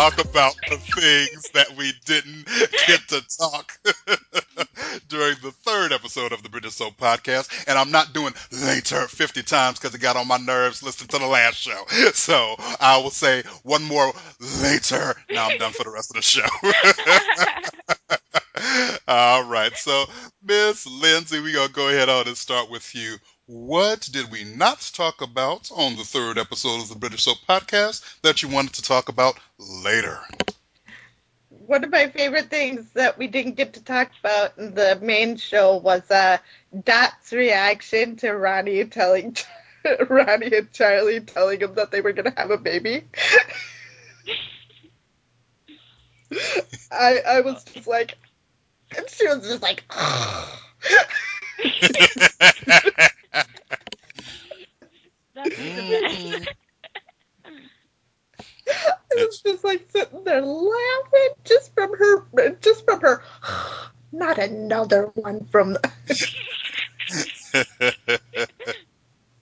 talk about the things that we didn't get to talk during the third episode of the British Soap podcast. And I'm not doing later 50 times because it got on my nerves listening to the last show. So I will say one more later. Now I'm done for the rest of the show. All right. So, Miss Lindsay, we're going to go ahead on and start with you. What did we not talk about on the third episode of the British Soap Podcast that you wanted to talk about later? One of my favorite things that we didn't get to talk about in the main show was uh, Dot's reaction to Ronnie telling Ronnie and Charlie telling him that they were going to have a baby. I I was just like, and she was just like. That's the best. I was just like sitting there laughing just from her, just from her. Not another one from.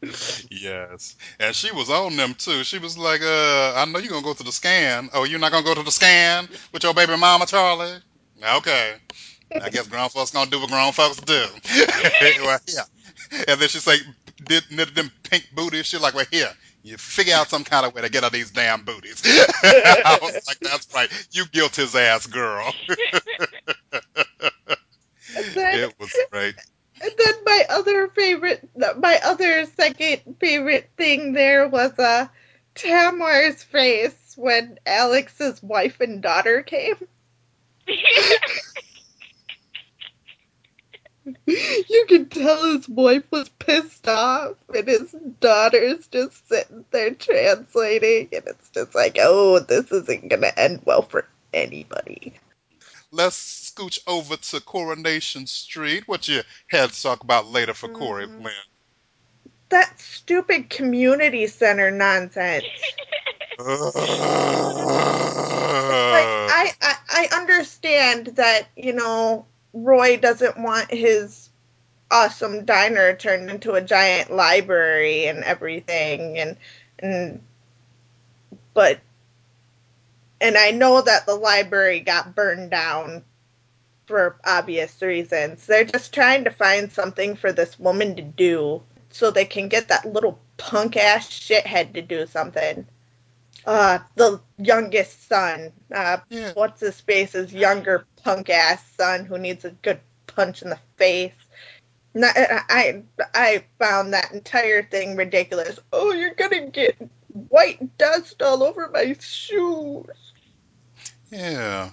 yes. And she was on them too. She was like, uh, I know you're gonna go to the scan. Oh, you're not gonna go to the scan with your baby mama, Charlie? Okay. I guess grown folks gonna do what grown folks do. well, yeah. And then she's like, did knitted them pink booties. She's like, well, here, you figure out some kind of way to get out these damn booties. I was like, that's right. You guilt his ass, girl. And then, it was great. and then my other favorite, my other second favorite thing there was uh, Tamar's face when Alex's wife and daughter came. You could tell his wife was pissed off, and his daughter's just sitting there translating, and it's just like, oh, this isn't gonna end well for anybody. Let's scooch over to Coronation Street. What you had to talk about later for Corrie Mhm. Lynn? That stupid community center nonsense. Like, I, I, I understand that, you know, Roy doesn't want his awesome diner turned into a giant library and everything and and but and I know that the library got burned down for obvious reasons. They're just trying to find something for this woman to do so they can get that little punk ass shithead to do something. Uh, the youngest son, uh, yeah. what's his face's younger punk ass son who needs a good punch in the face. No, I I found that entire thing ridiculous. Oh, you're gonna get white dust all over my shoes. Yeah.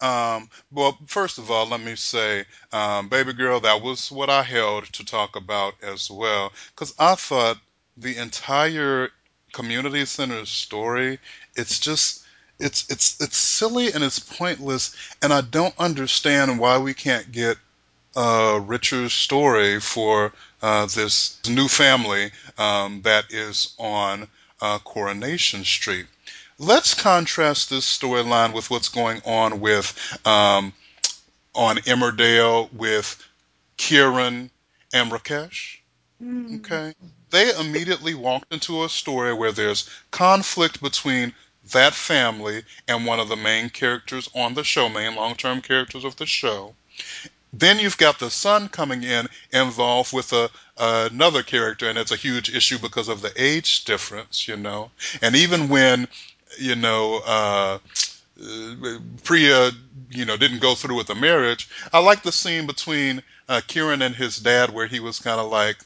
Um, well, first of all, let me say, um, baby girl, that was what I held to talk about as well, because I thought the entire community center story, it's just, it's it's it's silly and it's pointless, and I don't understand why we can't get a richer story for uh, this new family um, that is on uh, Coronation Street. Let's contrast this storyline with what's going on with um, on Emmerdale with Kirin and Rakesh. Okay. They immediately walked into a story where there's conflict between that family and one of the main characters on the show, main long term characters of the show. Then you've got the son coming in involved with a another character, and it's a huge issue because of the age difference, you know. And even when, you know, uh, Priya, you know, didn't go through with the marriage, I like the scene between uh, Kirin and his dad where he was kind of like,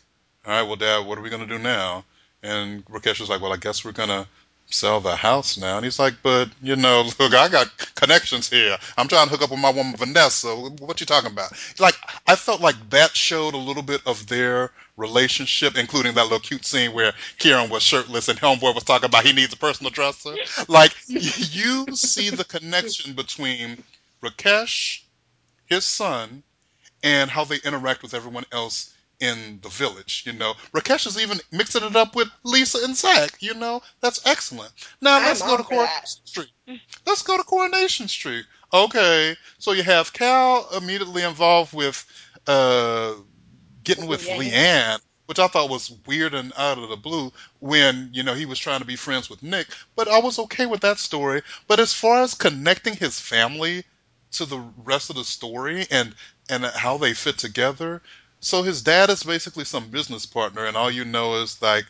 all right, well, dad, what are we going to do now? And Rakesh was like, well, I guess we're going to sell the house now. And he's like, but, you know, look, I got connections here. I'm trying to hook up with my woman, Vanessa. What you talking about? Like, I felt like that showed a little bit of their relationship, including that little cute scene where Kirin was shirtless and Homeboy was talking about he needs a personal dresser. Like, you see the connection between Rakesh, his son, and how they interact with everyone else in the village. You know, Rakesh is even mixing it up with Lisa and Zak. You know, that's excellent. Now let's I'm go to Coronation that. Street. Let's go to Coronation Street. Okay, so you have Kal immediately involved with uh, getting with Leanne. Leanne. which I thought was weird and out of the blue when, you know, he was trying to be friends with Nick. But I was okay with that story. But as far as connecting his family to the rest of the story and and how they fit together, so his dad is basically some business partner, and all you know is like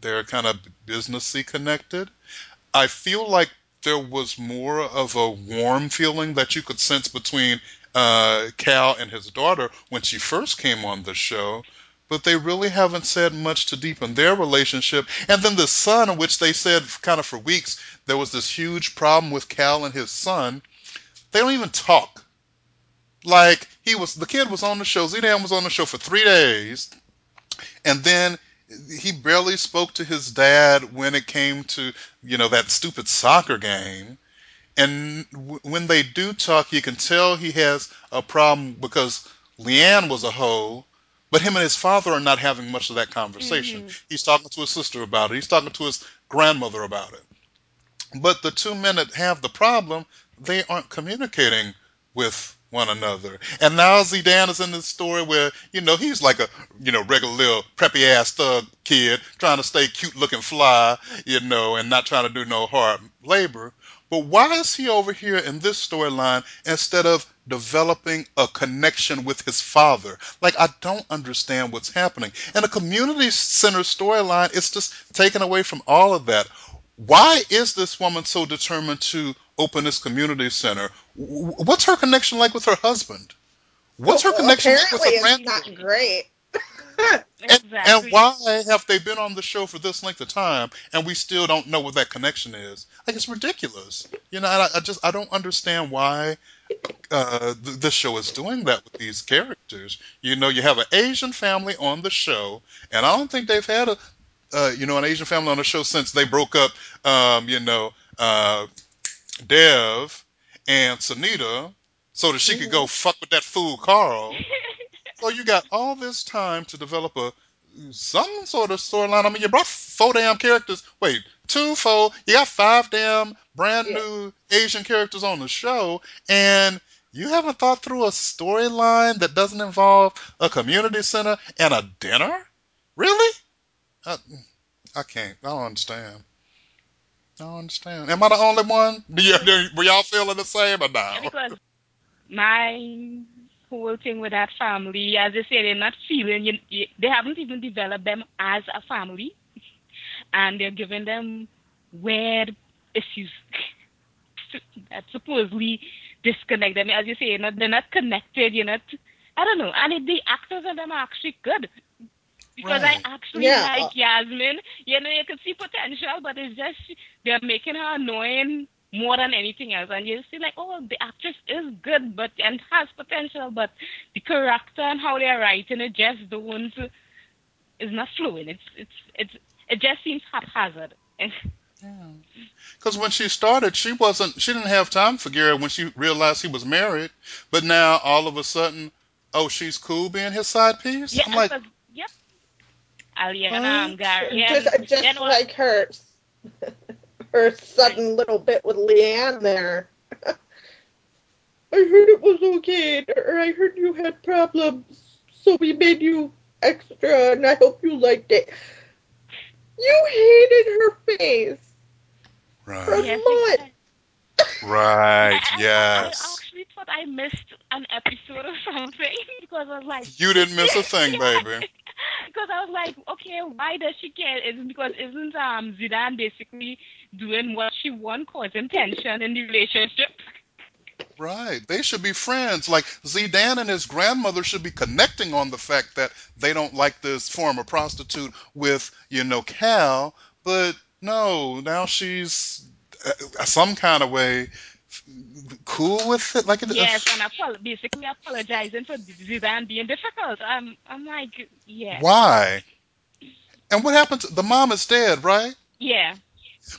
they're kind of businessy connected. I feel like there was more of a warm feeling that you could sense between uh, Kal and his daughter when she first came on the show, but they really haven't said much to deepen their relationship. And then the son, which they said kind of for weeks, there was this huge problem with Kal and his son. They don't even talk. Like he was, the kid was on the show. Zeedan was on the show for three days, and then he barely spoke to his dad when it came to you know that stupid soccer game and w- when they do talk you can tell he has a problem because leanne was a hoe but him and his father are not having much of that conversation hmm he's talking to his sister about it he's talking to his grandmother about it but the two men that have the problem, they aren't communicating with one another. And now Zeedan is in this story where, you know, he's like a, you know, regular little preppy ass thug kid trying to stay cute looking fly, you know, and not trying to do no hard labor. But why is he over here in this storyline instead of developing a connection with his father? Like, I don't understand what's happening. And a community center storyline is just taken away from all of that. Why is this woman so determined to open this community center? What's her connection like with her husband? What's her Well, connection like with apparently her it's not great. And, and why have they been on the show for this length of time and we still don't know what that connection is? Like it's ridiculous. You know, I, I just I don't understand why uh, th- this show is doing that with these characters. You know, you have an Asian family on the show, and I don't think they've had a uh, you know an Asian family on the show since they broke up. Um, you know, uh, Dev and Sunita so that she could go Mhm. fuck with that fool Karl. So you got all this time to develop a some sort of storyline. I mean, you brought four damn characters. Wait, two, four. You got five damn brand Yeah. new Asian characters on the show, and you haven't thought through a storyline that doesn't involve a community center and a dinner. Really? I, I can't. I don't understand. I don't understand. Am I the only one? Do you, do, were y'all feeling the same or now? because my whole thing with that family, as they say, they're not feeling. You, you, they haven't even developed them as a family, and they're giving them weird issues that supposedly disconnect them. As you say, you're not, they're not connected. You're not. I don't know. And it, the actors in them are actually good because I actually Yeah. like uh Yasmeen. You know, you can see potential, but it's just they're making her annoying more than anything else. And you see, like, oh, the actress is good, but and has potential, but the character and how they're writing it just don't is not flowing. It's it's it's it just seems haphazard. Yeah. Because when she started, she wasn't. She didn't have time for Gary when she realized he was married. But now all of a sudden, oh, she's cool being his side piece. yeah, I'm like, because yep, Aliana and what? Gary Just and you just know like her her sudden little bit with Leanne there. I heard it was okay, or I heard you had problems, so we made you extra, and I hope you liked it. You hated her face for Right. Yes, months. exactly. I, Right. I I actually thought I missed an episode or something because I was like, You didn't miss a thing, baby. because I was like, okay, why does she care? Is it because isn't um Zeedan basically doing what she wants, causing tension in the relationship? Right. They should be friends. Like Zeedan and his grandmother should be connecting on the fact that they don't like this former prostitute with, you know, Kal. But no, now she's uh, some kind of way cool with it. Like, Yes, and apo- basically apologizing for Zeedan being difficult. I'm I'm like, yeah, why? And what happened to the mom is dead, right? yeah,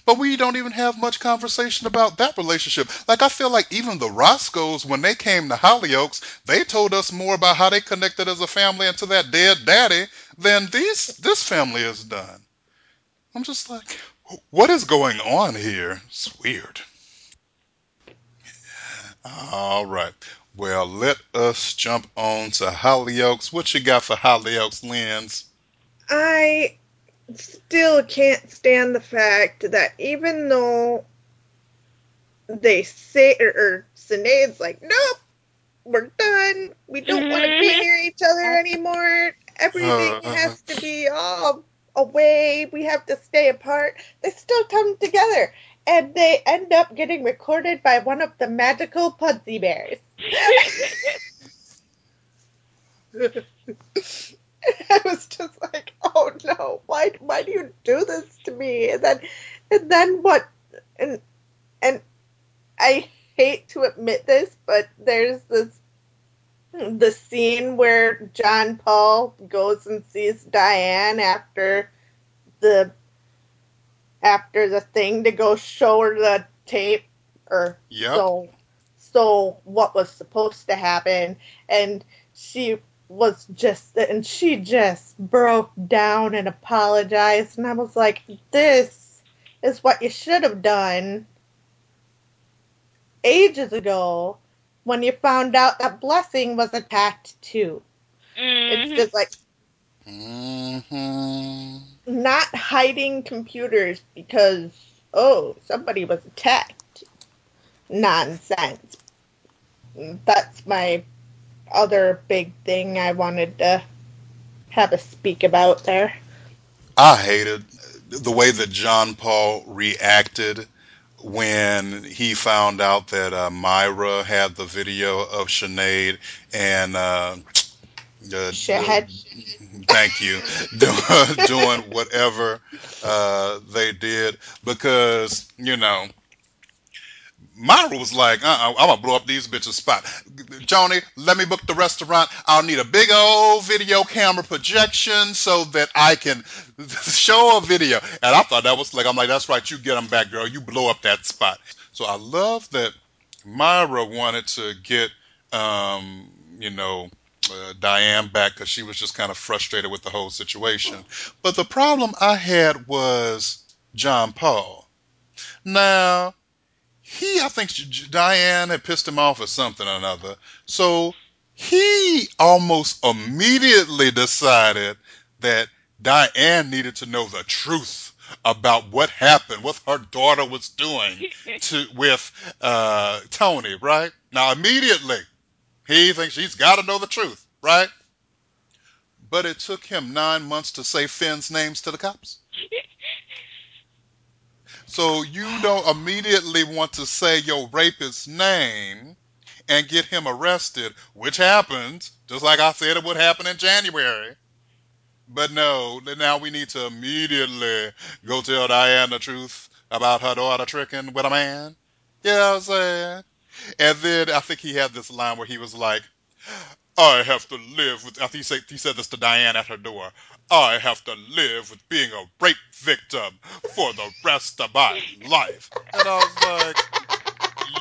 But we don't even have much conversation about that relationship. Like I feel like even the Roscoes, when they came to Hollyoaks, they told us more about how they connected as a family and to that dead daddy than these this family has done. I'm just like, what is going on here? It's weird. All right. Well, let us jump on to Hollyoaks. What you got for Hollyoaks, Lens? I still can't stand the fact that even though they say or, or Sinead's like, nope, we're done. We don't want to be Mhm. near each other anymore. Everything Uh, has to be all away. We have to stay apart. They still come together. And they end up getting recorded by one of the magical Pudsey Bears. I was just like, oh no, why why do you do this to me? And then and then what and and I hate to admit this, but there's this the scene where John Paul goes and sees Diane after the after the thing to go show her the tape or Yep. so so what was supposed to happen and she was just and she just broke down and apologized and I was like this is what you should have done ages ago when you found out that blessing was attacked too it's Mhm. just like hmm not hiding computers because oh somebody was attacked. Nonsense. That's my other big thing i wanted to have a speak about there. I hated the way that John Paul reacted when he found out that uh, Myra had the video of Sinead and uh, uh, shithead thank you doing whatever uh, they did because you know Myra was like, uh-uh, I'm gonna blow up these bitches' spot. Joni, let me book the restaurant. I'll need a big old video camera projection so that I can show a video. And I thought that was like, I'm like, that's right, you get them back, girl. You blow up that spot. So I love that Myra wanted to get, um, you know, uh, Diane back because she was just kind of frustrated with the whole situation. But the problem I had was John Paul. Now, he, I think Diane had pissed him off or something or another. So he almost immediately decided that Diane needed to know the truth about what happened, what her daughter was doing to with uh, Tony. Right now, immediately he thinks she's got to know the truth. Right, but it took him nine months to say Finn's names to the cops. So you don't immediately want to say your rapist's name and get him arrested, which happened, just like I said it would happen in January. But no, now we need to immediately go tell Diane the truth about her daughter tricking with a man. You know what I'm saying? And then I think he had this line where he was like, I have to live with, I think he said, he said this to Diane at her door. I have to live with being a rape victim for the rest of my life. And I was like,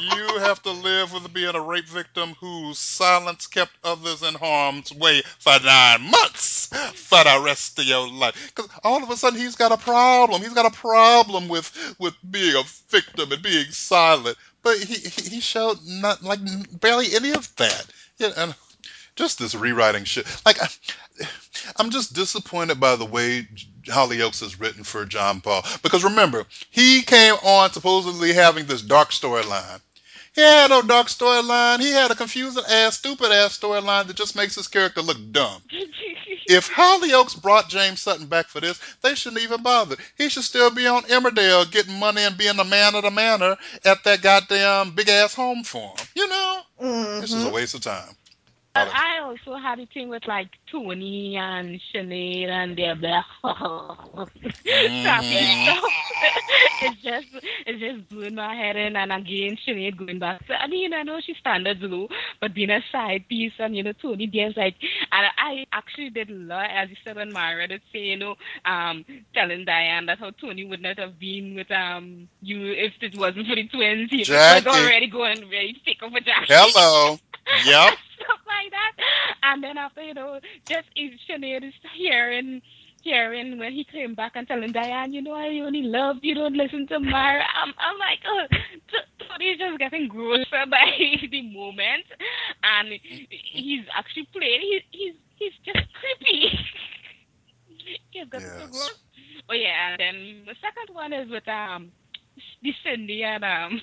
you have to live with being a rape victim whose silence kept others in harm's way for nine months for the rest of your life. Because all of a sudden he's got a problem. He's got a problem with with being a victim and being silent. But he he, showed not like barely any of that. Yeah, and just this rewriting shit. Like I, I'm just disappointed by the way Hollyoaks is written for John Paul. Because remember, he came on supposedly having this dark storyline. He had no dark storyline. He had a confusing ass, stupid ass storyline that just makes his character look dumb. If Hollyoaks brought James Sutton back for this, they shouldn't even bother. He should still be on Emmerdale getting money and being the man of the manor at that goddamn big ass home for him. You know? Mm-hmm. This is a waste of time. But I also had a thing with like Tony and Sinead and their crappy Mhm. stuff. it's just it's just blowing my head in and again Sinead going back. So, I mean I know she's standards low, but being a side piece and you know Tony Dan's like and I actually did love as you said on Myra did say, you know, um telling Diane that how Tony would not have been with um you if it wasn't for the twins. He was Jackie. already going very thick of a Jackie. Hello. Yep. stuff like that. And then after, you know, just Sinead is hearing hearing when he came back and telling Diane, you know, I only love you, don't listen to Myra. I'm, I'm like, oh, Tony's just getting grosser by the moment. And he's actually playing, he, he's, he's just creepy. Kids got to grow. Yes. Oh yeah, and then the second one is with um the Cindy and um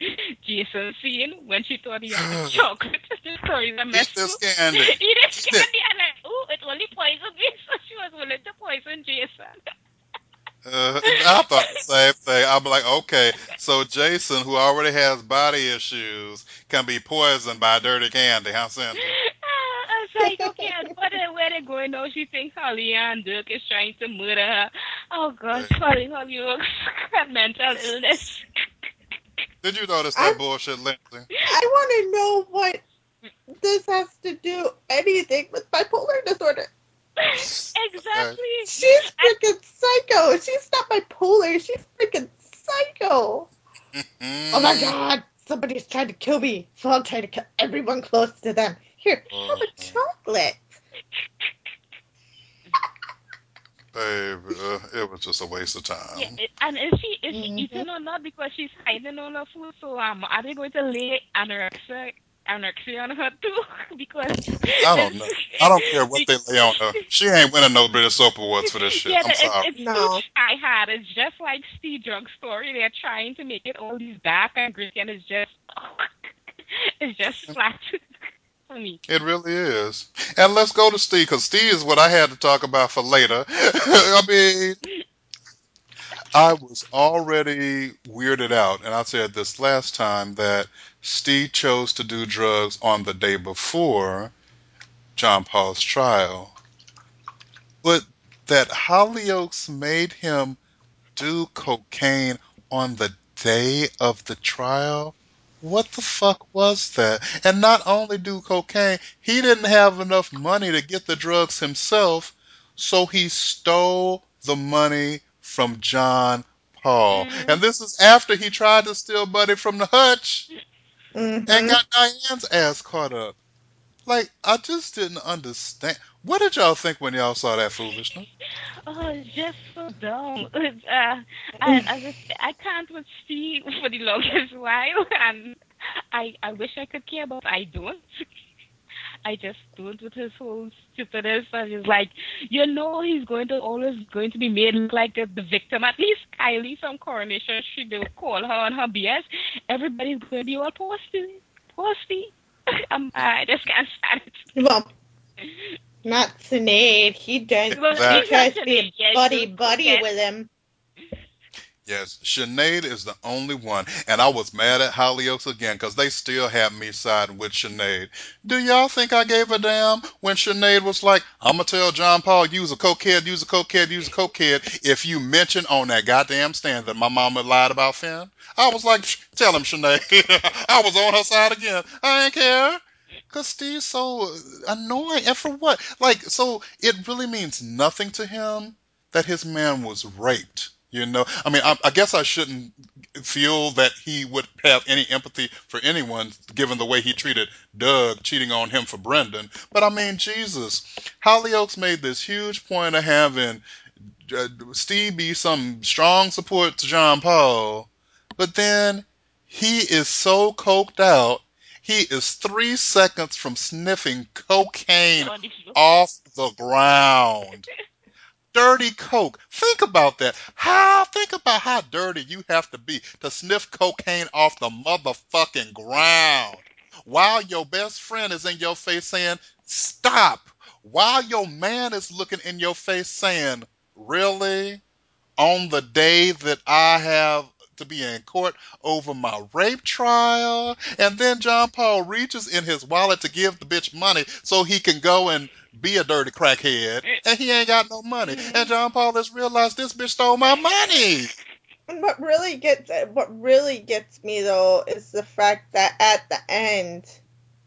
Jason scene when she thought he had the chocolate. the story is a mess. Eat this candy. Eat this Eat it. candy and like, oh, it only poisoned me, so she was willing to poison Jason. Uh, I thought the same thing. I'm like, okay, so Jason, who already has body issues, can be poisoned by dirty candy, huh, Cindy? I was like, okay, and what are, where they going now? She thinks Holly and Dirk is trying to murder her. Oh gosh, Holly, Holly looks got mental illness. Did you notice that I'm- bullshit, Lindsay? I want to know what this has to do anything with bipolar disorder. exactly. She's freaking psycho. She's not bipolar. She's freaking psycho. Oh my god. Somebody's trying to kill me, so I'll try to kill everyone close to them. Here, have a chocolate. Baby, uh, it was just a waste of time. Yeah, and is she is she Mhm. eating or not because she's hiding all her food? So um, are they going to lay anorexia anorexia on her too? because I don't know. I don't care what they lay on her. She ain't winning no British soap awards for this shit. Yeah, I'm it's, sorry. it's No. too try hard. It's just like Steve Drunk story. They're trying to make it all these dark and gritty, and it's just it's just flat for me. It really is. And let's go to Steve, because Steve is what I had to talk about for later. I mean, I was already weirded out, and I said this last time that Steve chose to do drugs on the day before John Paul's trial. But that Hollyoaks made him do cocaine on the day of the trial? What the fuck was that? And not only do cocaine, he didn't have enough money to get the drugs himself, so he stole the money from John Paul. Mhm. And this is after he tried to steal Buddy from the hutch Mhm. and got Diane's ass caught up. Like, I just didn't understand. What did y'all think when y'all saw that foolishness? Oh, it's just so dumb. It's, uh, I, I just I can't with Steve for the longest while, and I I wish I could care, but I don't. I just don't with his whole stupidness. And it's like, you know, he's going to always going to be made look like the, the victim. At least Kylie from Coronation Street, they would call her on her BS. Everybody's going to be all posty, posty. I'm, I just can't stand it. Well, not Sinead. He does. Well, He tries to be buddy buddy with him. Yes, Sinead is the only one, and I was mad at Hollyoaks again because they still have me siding with Sinead. Do y'all think I gave a damn when Sinead was like, "I'm gonna tell John Paul use a cokehead, use a cokehead, use a cokehead if you mention on that goddamn stand that my mama lied about Finn"? I was like, "Tell him, Sinead." I was on her side again. I ain't care. Cause Steve's so annoying, and for what? Like, so it really means nothing to him that his man was raped. You know, I mean, I, I guess I shouldn't feel that he would have any empathy for anyone, given the way he treated Doug cheating on him for Brendan. But I mean, Jesus, Hollyoaks made this huge point of having uh, Steve be some strong support to John Paul, but then he is so coked out, he is three seconds from sniffing cocaine On the floor. off the ground. Dirty coke. Think about that. How? Think about how dirty you have to be to sniff cocaine off the motherfucking ground. While your best friend is in your face saying, stop. While your man is looking in your face saying, really? On the day that I have to be in court over my rape trial? And then John Paul reaches in his wallet to give the bitch money so he can go and be a dirty crackhead, and he ain't got no money. Mm-hmm. And John Paul has realized this bitch stole my money. What really gets what really gets me though is the fact that at the end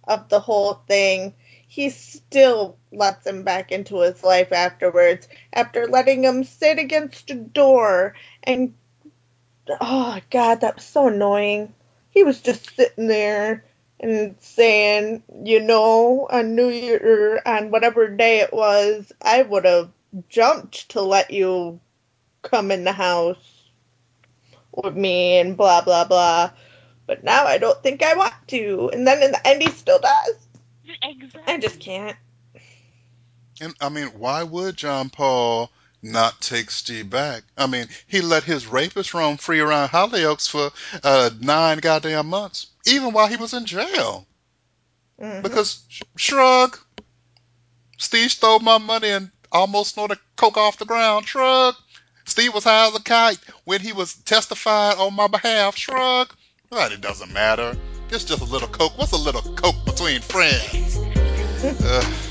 of the whole thing, he still lets him back into his life afterwards, after letting him sit against a door and oh god, that was so annoying. He was just sitting there and saying, you know, on New Year on whatever day it was, I would have jumped to let you come in the house with me and blah blah blah. But now I don't think I want to. And then in the end, he still does. Exactly. I just can't. And I mean, why would John Paul not take Steve back. I mean, he let his rapist roam free around Hollyoaks for uh, nine goddamn months, even while he was in jail. hmm Because, sh- shrug, Steve stole my money and almost snorted coke off the ground. Shrug. Steve was high as a kite when he was testifying on my behalf. Shrug. But it doesn't matter. It's just a little coke. What's a little coke between friends? Uh.